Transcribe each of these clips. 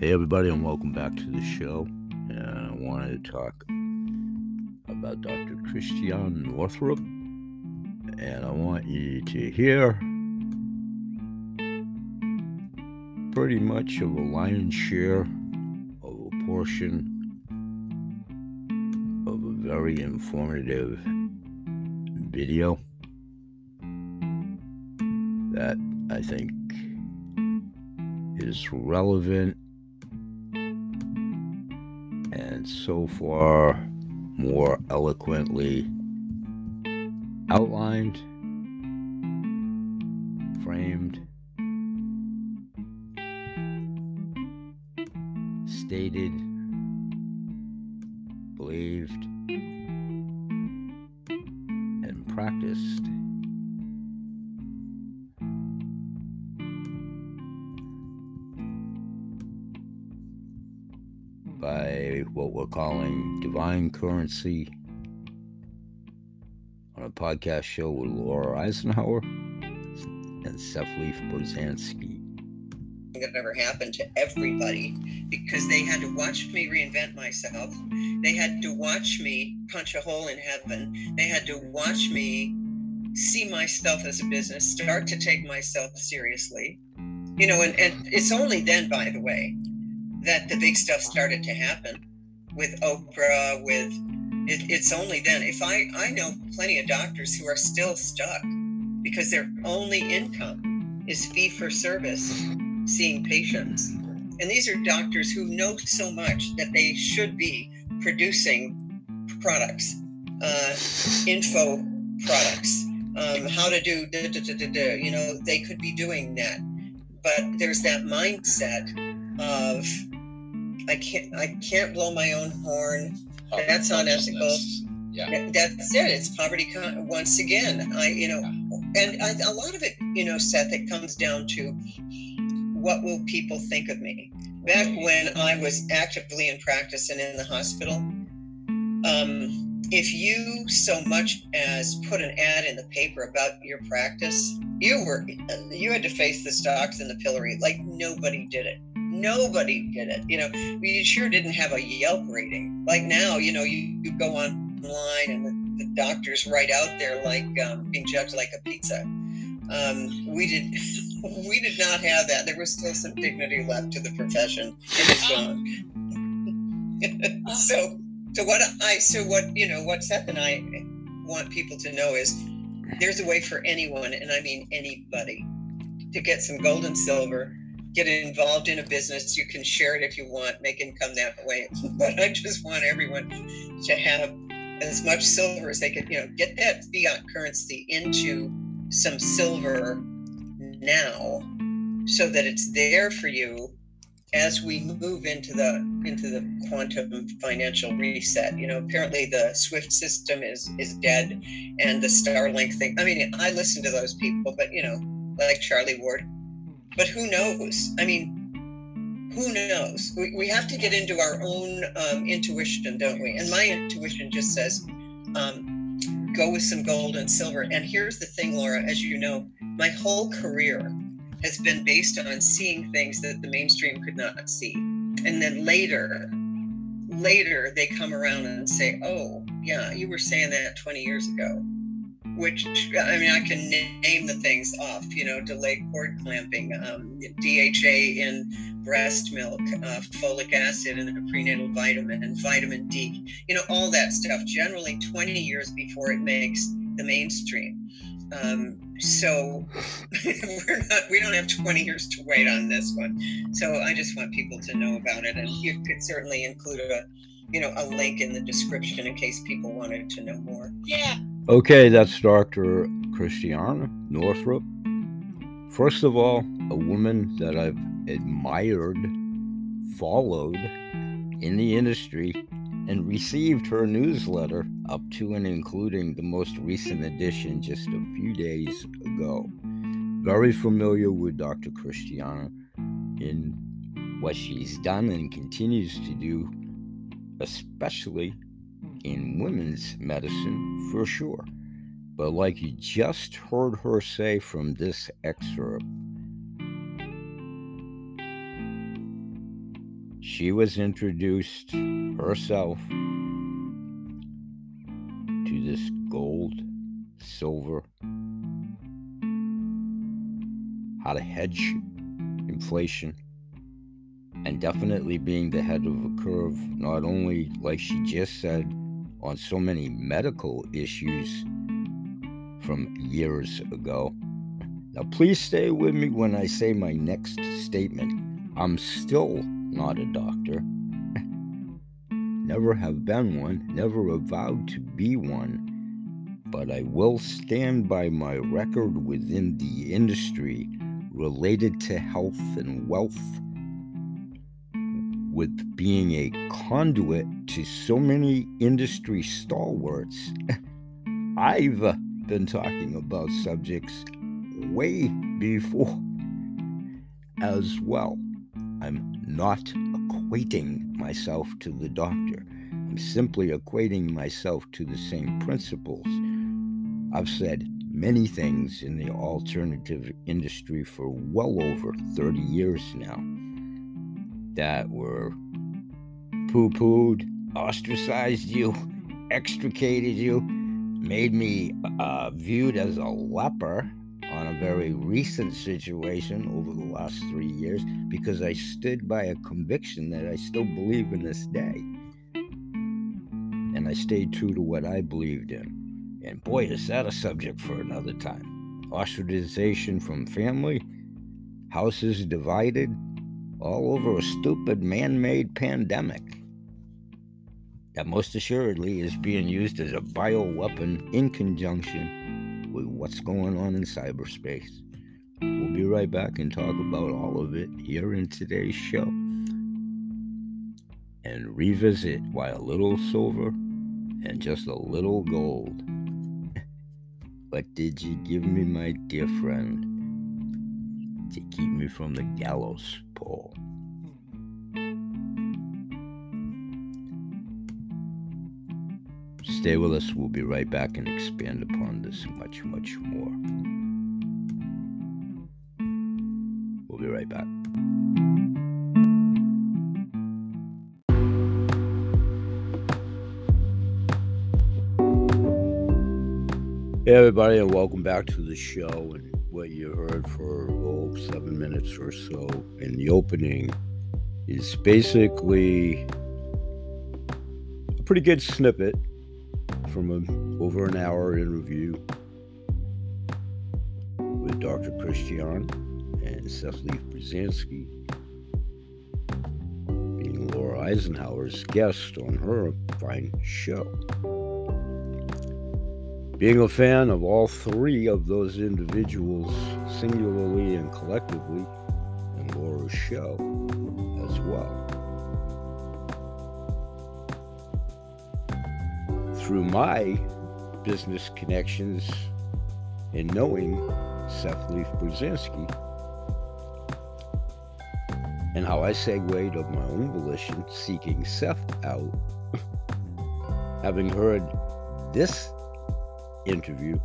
Hey, everybody, and welcome back to the show. And I wanted to talk about Dr. Christiane Northrup, and I want you to hear pretty much of a lion's share of a portion of a very informative video that I think is relevant so far more eloquently outlined, framed, stated, currency on a podcast show with Laura Eisenhower and Seth Leaf Pruzansky. That ever happened to everybody because they had to watch me reinvent myself. They had to watch me punch a hole in heaven. They had to watch me see myself as a business, start to take myself seriously. You know, and, and it's only then, by the way, that the big stuff started to happen with Oprah, with it, it's only then. If I, I know plenty of doctors who are still stuck because their only income is fee for service, seeing patients. And these are doctors who know so much that they should be producing products, uh, info products, um, how to do, da, da, da, you know, they could be doing that. But there's that mindset of I can't I can't blow my own horn. That's unethical. Yeah. That's it. It's poverty con- once again. I you know, and I, a lot of it, you know, Seth, it comes down to what will people think of me. Back when I was actively in practice and in the hospital, um, if you so much as put an ad in the paper about your practice, you were you had to face the stocks and the pillory like nobody did it nobody did it. You know, we sure didn't have a Yelp rating. Like now, you know, you, you go online and the, the doctors right out there like um, being judged like a pizza. Um, we did we did not have that. There was still some dignity left to the profession, and it's gone. so, so what I so what you know what Seth and I want people to know is there's a way for anyone, and I mean anybody, to get some gold and silver get involved in a business. You can share it if you want, make income that way. But I just want everyone to have as much silver as they can, you know, get that fiat currency into some silver now so that it's there for you as we move into the into the quantum financial reset you know apparently the swift system is is dead and the starlink thing i mean i listen to those people but you know like charlie ward but who knows? I mean, who knows? We, we have to get into our own um, intuition, don't we? And my intuition just says, um, go with some gold and silver. And here's the thing, Laura, as you know, my whole career has been based on seeing things that the mainstream could not see. And then later, later they come around and say, oh, yeah, you were saying that 20 years ago which I mean, I can name the things off, you know, delayed cord clamping, um, DHA in breast milk, uh, folic acid in a prenatal vitamin, and vitamin D, you know, all that stuff, generally 20 years before it makes the mainstream. Um, so we're not, we don't have 20 years to wait on this one. So I just want people to know about it. And you could certainly include a, you know, a link in the description in case people wanted to know more. Yeah. Okay, that's Dr. Christiana Northrup. First of all, a woman that I've admired, followed in the industry, and received her newsletter up to and including the most recent edition just a few days ago. Very familiar with Dr. Christiana in what she's done and continues to do, especially in women's medicine for sure. But like you just heard her say from this excerpt, she was introduced herself to this gold, silver, how to hedge inflation, and definitely being the head of a curve, not only, like she just said, on so many medical issues from years ago. Now, please stay with me when I say my next statement. I'm still not a doctor. never have been one, never avowed to be one, but I will stand by my record within the industry related to health and wealth with being a conduit to so many industry stalwarts. I've uh, been talking about subjects way before as well. I'm not equating myself to the doctor. I'm simply equating myself to the same principles. I've said many things in the alternative industry for well over 30 years now that were poo pooed, ostracized you, extricated you, made me uh, viewed as a leper on a very recent situation over the last three years because I stood by a conviction that I still believe in this day. And I stayed true to what I believed in. And boy, is that a subject for another time. Ostracization from family, houses divided, all over a stupid man made pandemic that most assuredly is being used as a bioweapon in conjunction with what's going on in cyberspace. We'll be right back and talk about all of it here in today's show. And revisit why a little silver and just a little gold. what did you give me, my dear friend, to keep me from the gallows? Paul. Stay with us. We'll be right back and expand upon this much, much more. We'll be right back. Hey, everybody, and welcome back to the show. And what you heard for seven minutes or so in the opening is basically a pretty good snippet from an over an hour interview with Dr. Christiane and Seth Leaf Pruzansky, being Laura Eisenhower's guest on her fine show. Being a fan of all three of those individuals, singularly and collectively, and Laura's show as well. Through my business connections and knowing Seth Leaf Pruzansky, and how I segued of my own volition, seeking Seth out, having heard this interview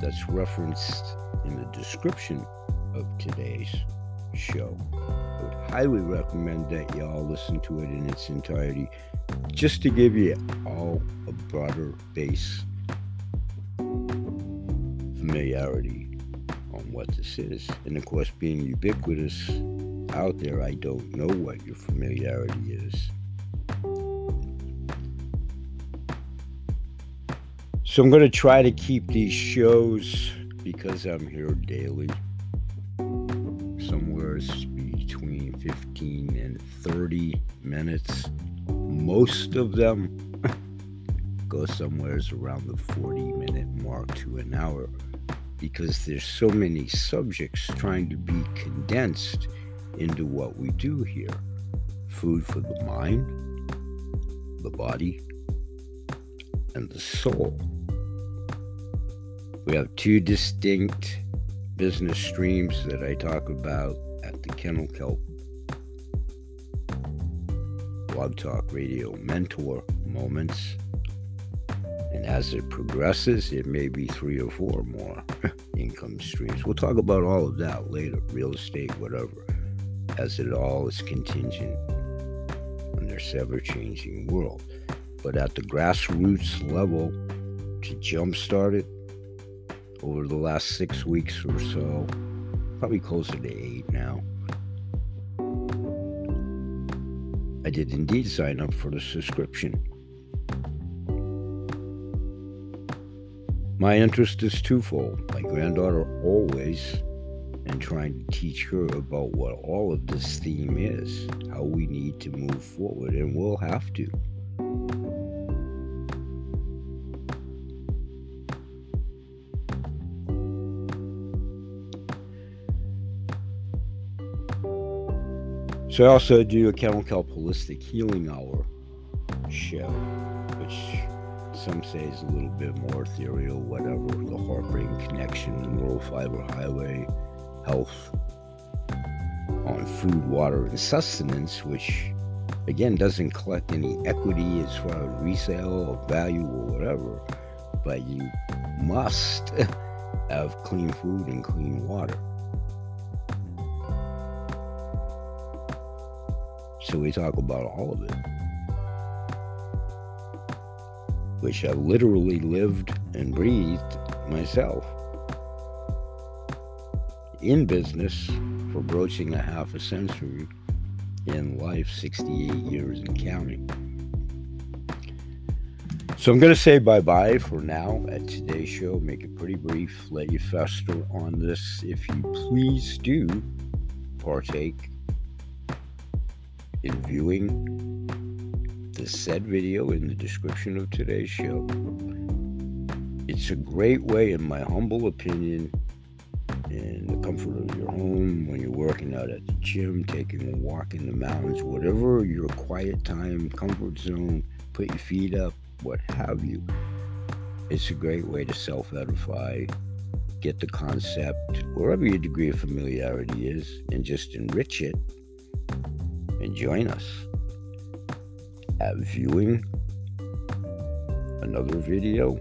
that's referenced in the description of today's show. I would highly recommend that y'all listen to it in its entirety just to give you all a broader base familiarity on what this is. And of course, being ubiquitous out there, I don't know what your familiarity is. So I'm going to try to keep these shows because I'm here daily, somewhere between 15 and 30 minutes. Most of them go somewhere around the 40 minute mark to an hour because there's so many subjects trying to be condensed into what we do here food for the mind, the body, and the soul. We have two distinct business streams that I talk about at the Kennel Kelp Blog Talk Radio Mentor Moments. And as it progresses, it may be three or four more income streams. We'll talk about all of that later real estate, whatever, as it all is contingent on this ever changing world. But at the grassroots level, to jumpstart it over the last six weeks or so, probably closer to eight now. I did indeed sign up for the subscription. My interest is twofold. My granddaughter always, and trying to teach her about what all of this theme is, how we need to move forward, and we'll have to. So I also do a Kennel Kelp Holistic Healing Hour show, which some say is a little bit more ethereal, whatever. The heart brain connection, the neural fiber highway, health on food, water, and sustenance, which again doesn't collect any equity as far as resale or value or whatever, but you must have clean food and clean water. So we talk about all of it. which I've literally lived and breathed myself. In business for broaching a half a century, in life 68 years and counting. So I'm going to say bye bye for now at today's show. Make it pretty brief, let you fester on this. If you please do partake in viewing the said video in the description of today's show. It's a great way, in my humble opinion, in the comfort of your home, when you're working out at the gym, taking a walk in the mountains, whatever your quiet time, comfort zone, put your feet up, what have you. It's a great way to self edify, get the concept, wherever your degree of familiarity is, and just enrich it and join us at viewing another video.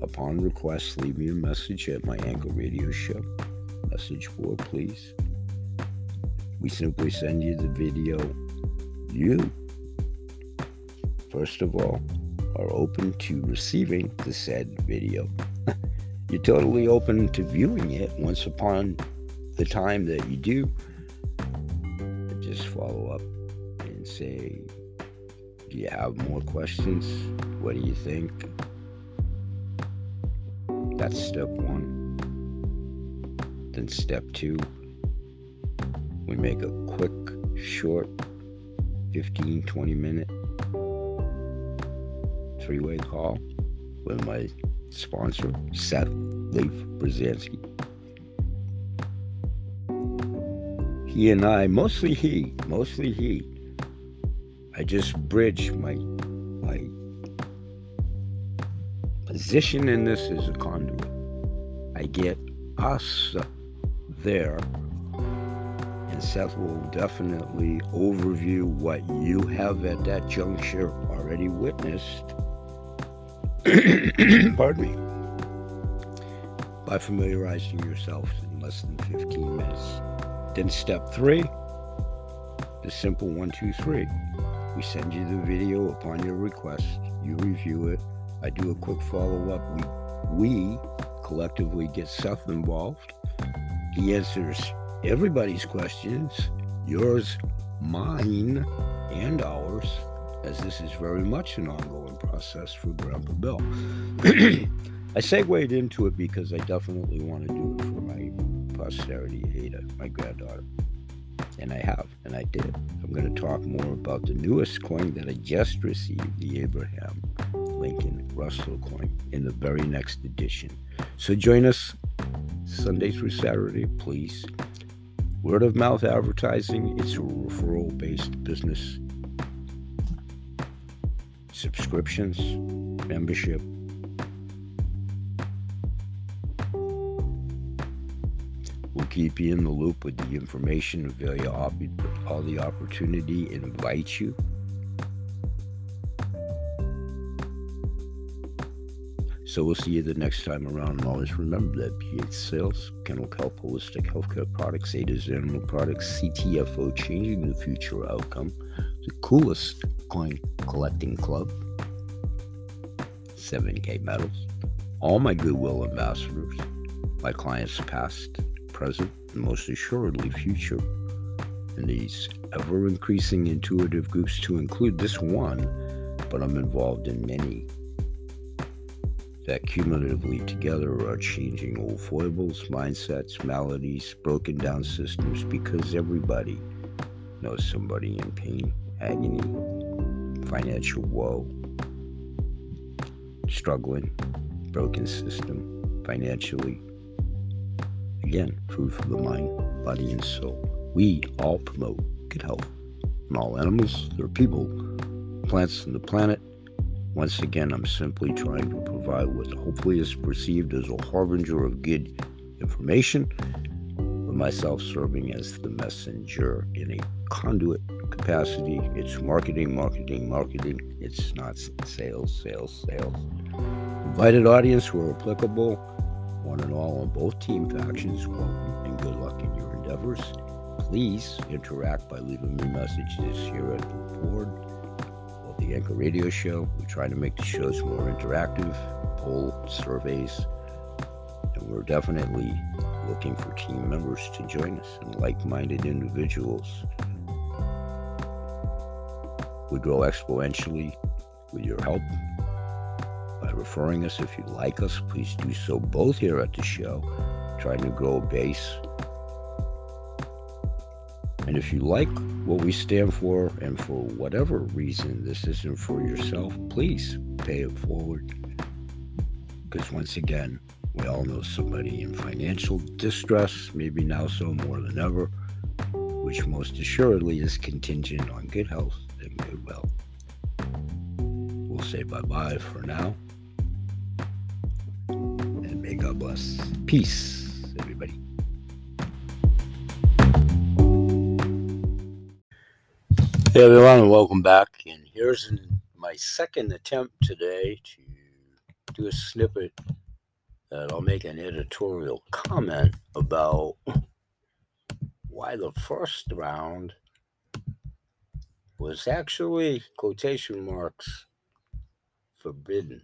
Upon request, leave me a message at my Anchor Radio Show. Message board, please. We simply send you the video. You, first of all, are open to receiving the said video. You're totally open to viewing it once upon the time that you do. Follow up and say, do you have more questions? What do you think? That's step one. Then step two, we make a quick, short, 15, 20 minute three way call with my sponsor, Seth Leaf Pruzansky. He and I, mostly he, mostly he, I just bridge my my position in this as a conduit. I get us there, and Seth will definitely overview what you have at that juncture already witnessed. Pardon me. By familiarizing yourself in less than 15 minutes. Then step three, the simple one, two, three. We send you the video upon your request. You review it. I do a quick follow up. We, we collectively get Seth involved. He answers everybody's questions, yours, mine, and ours, as this is very much an ongoing process for Grandpa Bill. I segued into it because I definitely want to do it for my posterity, Ada, my granddaughter and I have, and I did. I'm going to talk more about the newest coin that I just received, the Abraham Lincoln Russell coin, in the very next edition. So join us Sunday through Saturday, please. Word of mouth advertising, it's a referral based business. Subscriptions, membership, keep you in the loop with the information, avail you all the opportunity, invite you. So we'll see you the next time around. And always remember that BH Sales, Kennel Kelp Holistic Healthcare Products, Ada's Animal Products, CTFO, changing the future outcome. the coolest coin collecting club, 7K Metals, all my goodwill ambassadors, my clients past, present, and most assuredly future, and these ever increasing intuitive groups to include this one, but I'm involved in many that cumulatively together are changing old foibles, mindsets, maladies, broken down systems because everybody knows somebody in pain, agony, financial woe, struggling, broken system, financially. Again, food for the mind, body, and soul. We all promote good health in all animals, their people, plants, and the planet once again, I'm simply trying to provide what hopefully is perceived as a harbinger of good information, with myself serving as the messenger in a conduit capacity. It's marketing, marketing, marketing. It's not sales, sales, sales. Invited audience where applicable, one and all on both team factions, welcome and good luck in your endeavors. Please interact by leaving me messages here at the board of the Anchor Radio Show. We try to make the shows more interactive, poll surveys, and we're definitely looking for team members to join us and like minded individuals. We grow exponentially with your help referring us. If you like us, please do so both here at the show, trying to grow a base and if you like what we stand for, and for whatever reason this isn't for yourself, please pay it forward. Because once again, we all know somebody in financial distress, maybe now so more than ever, which most assuredly is contingent on good health and good wealth. We'll say bye bye for now. May God bless. Peace, everybody. Hey everyone, and welcome back. And here's my second attempt today to do a snippet that I'll make an editorial comment about why the first round was actually quotation marks forbidden.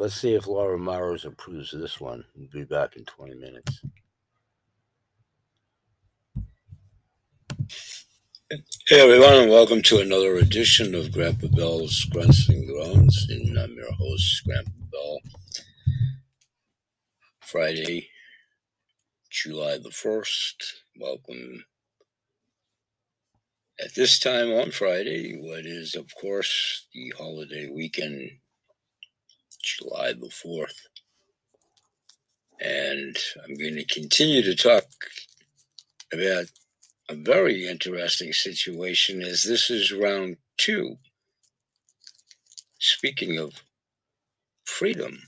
Let's see if Laura Mars approves this one. We'll be back in 20 minutes. Hey everyone, and welcome to another edition of Grandpa Bill's Grunts and Groans, and I'm your host, Grandpa Bill. Friday, July the 1st. Welcome at this time on Friday, what is, of course, the holiday weekend, July the 4th. And I'm going to continue to talk about a very interesting situation is this is round two. Speaking of freedom,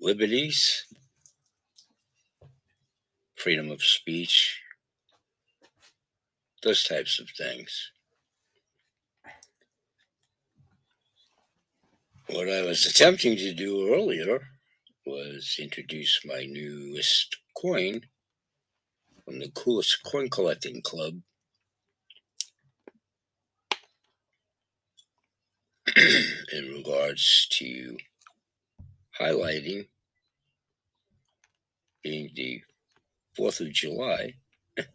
liberties, freedom of speech, those types of things. What I was attempting to do earlier was introduce my newest coin from the coolest coin collecting club. in regards to highlighting being the 4th of July,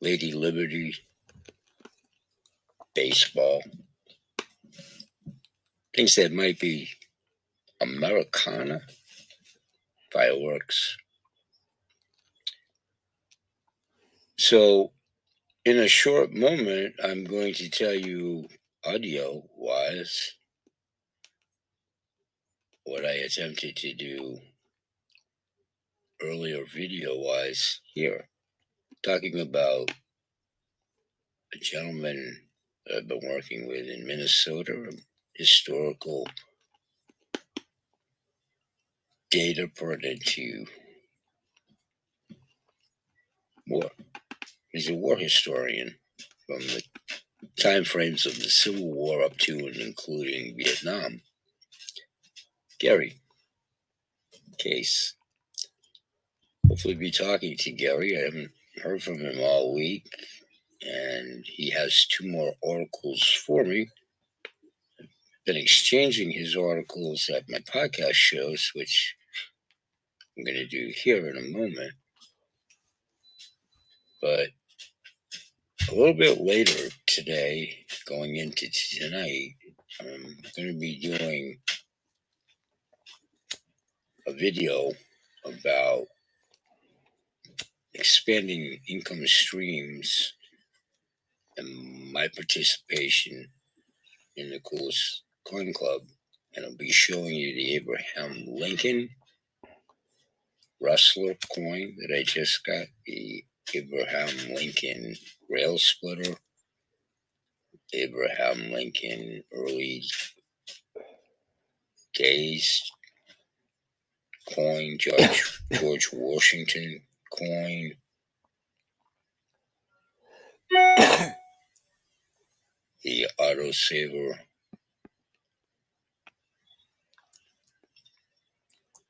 Lady Liberty, baseball, things that might be Americana fireworks. So, in a short moment, I'm going to tell you audio wise what I attempted to do earlier video wise here, talking about a gentleman I've been working with in Minnesota, a historical data pertinent to war. He's a war historian from the time frames of the Civil War up to and including Vietnam. Gary Case. hopefully be talking to Gary. I haven't heard from him all week, and he has two more articles for me. I've been exchanging his articles at my podcast shows, which I'm going to do here in a moment. But a little bit later today, going into tonight, I'm going to be doing a video about expanding income streams and my participation in the Coolest Coin Club. And I'll be showing you the Abraham Lincoln Rustler coin that I just got, the Abraham Lincoln Rail Splitter, Abraham Lincoln Early days coin, George, George Washington coin. the autosaver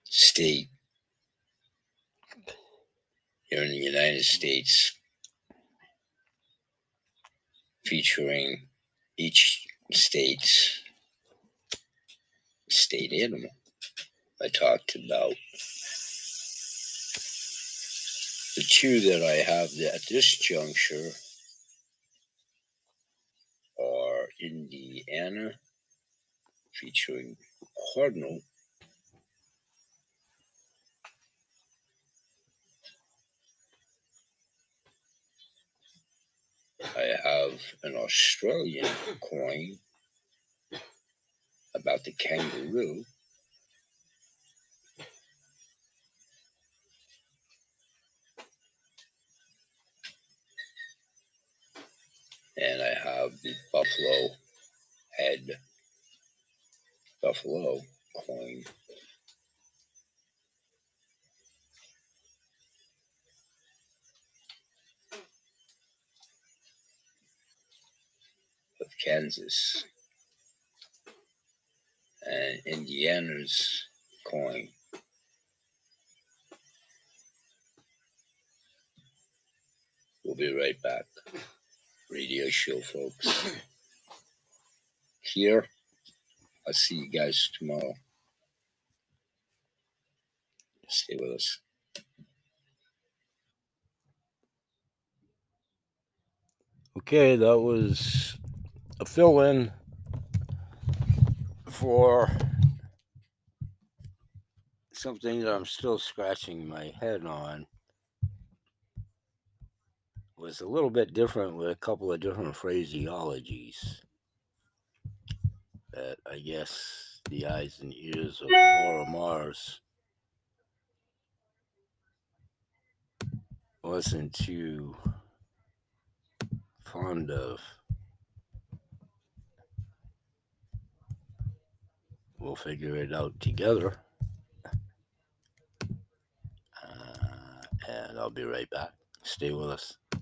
state. Here in the United States, featuring each state's state animal. I talked about the two that I have at this juncture Indiana, featuring Cardinal, I have an Australian coin about the kangaroo. And I have the buffalo head buffalo coin. Of Kansas and Indiana's coin. We'll be right back radio show, folks. Here, I'll see you guys tomorrow. Stay with us. Okay, that was a fill in for something that I'm still scratching my head on was a little bit different with a couple of different phraseologies that I guess the eyes and ears of Laura Mars wasn't too fond of. We'll figure it out together. Uh, and I'll be right back. Stay with us.